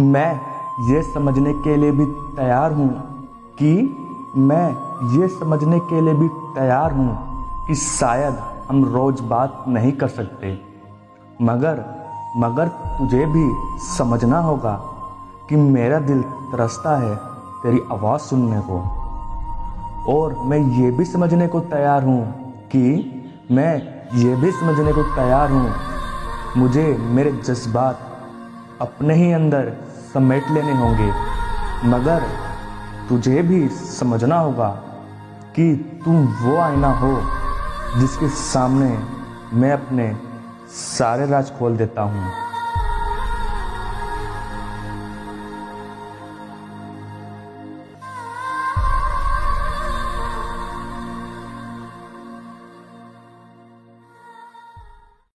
मैं ये समझने के लिए भी तैयार हूँ कि मैं ये समझने के लिए भी तैयार हूँ कि शायद हम रोज बात नहीं कर सकते। मगर मगर तुझे भी समझना होगा कि मेरा दिल तरसता है तेरी आवाज़ सुनने को। और मैं ये भी समझने को तैयार हूँ कि मैं ये भी समझने को तैयार हूँ। मुझे मेरे जज्बात अपने ही अंदर समेट लेने होंगे। मगर तुझे भी समझना होगा कि तुम वो आईना हो जिसके सामने मैं अपने सारे राज खोल देता हूँ।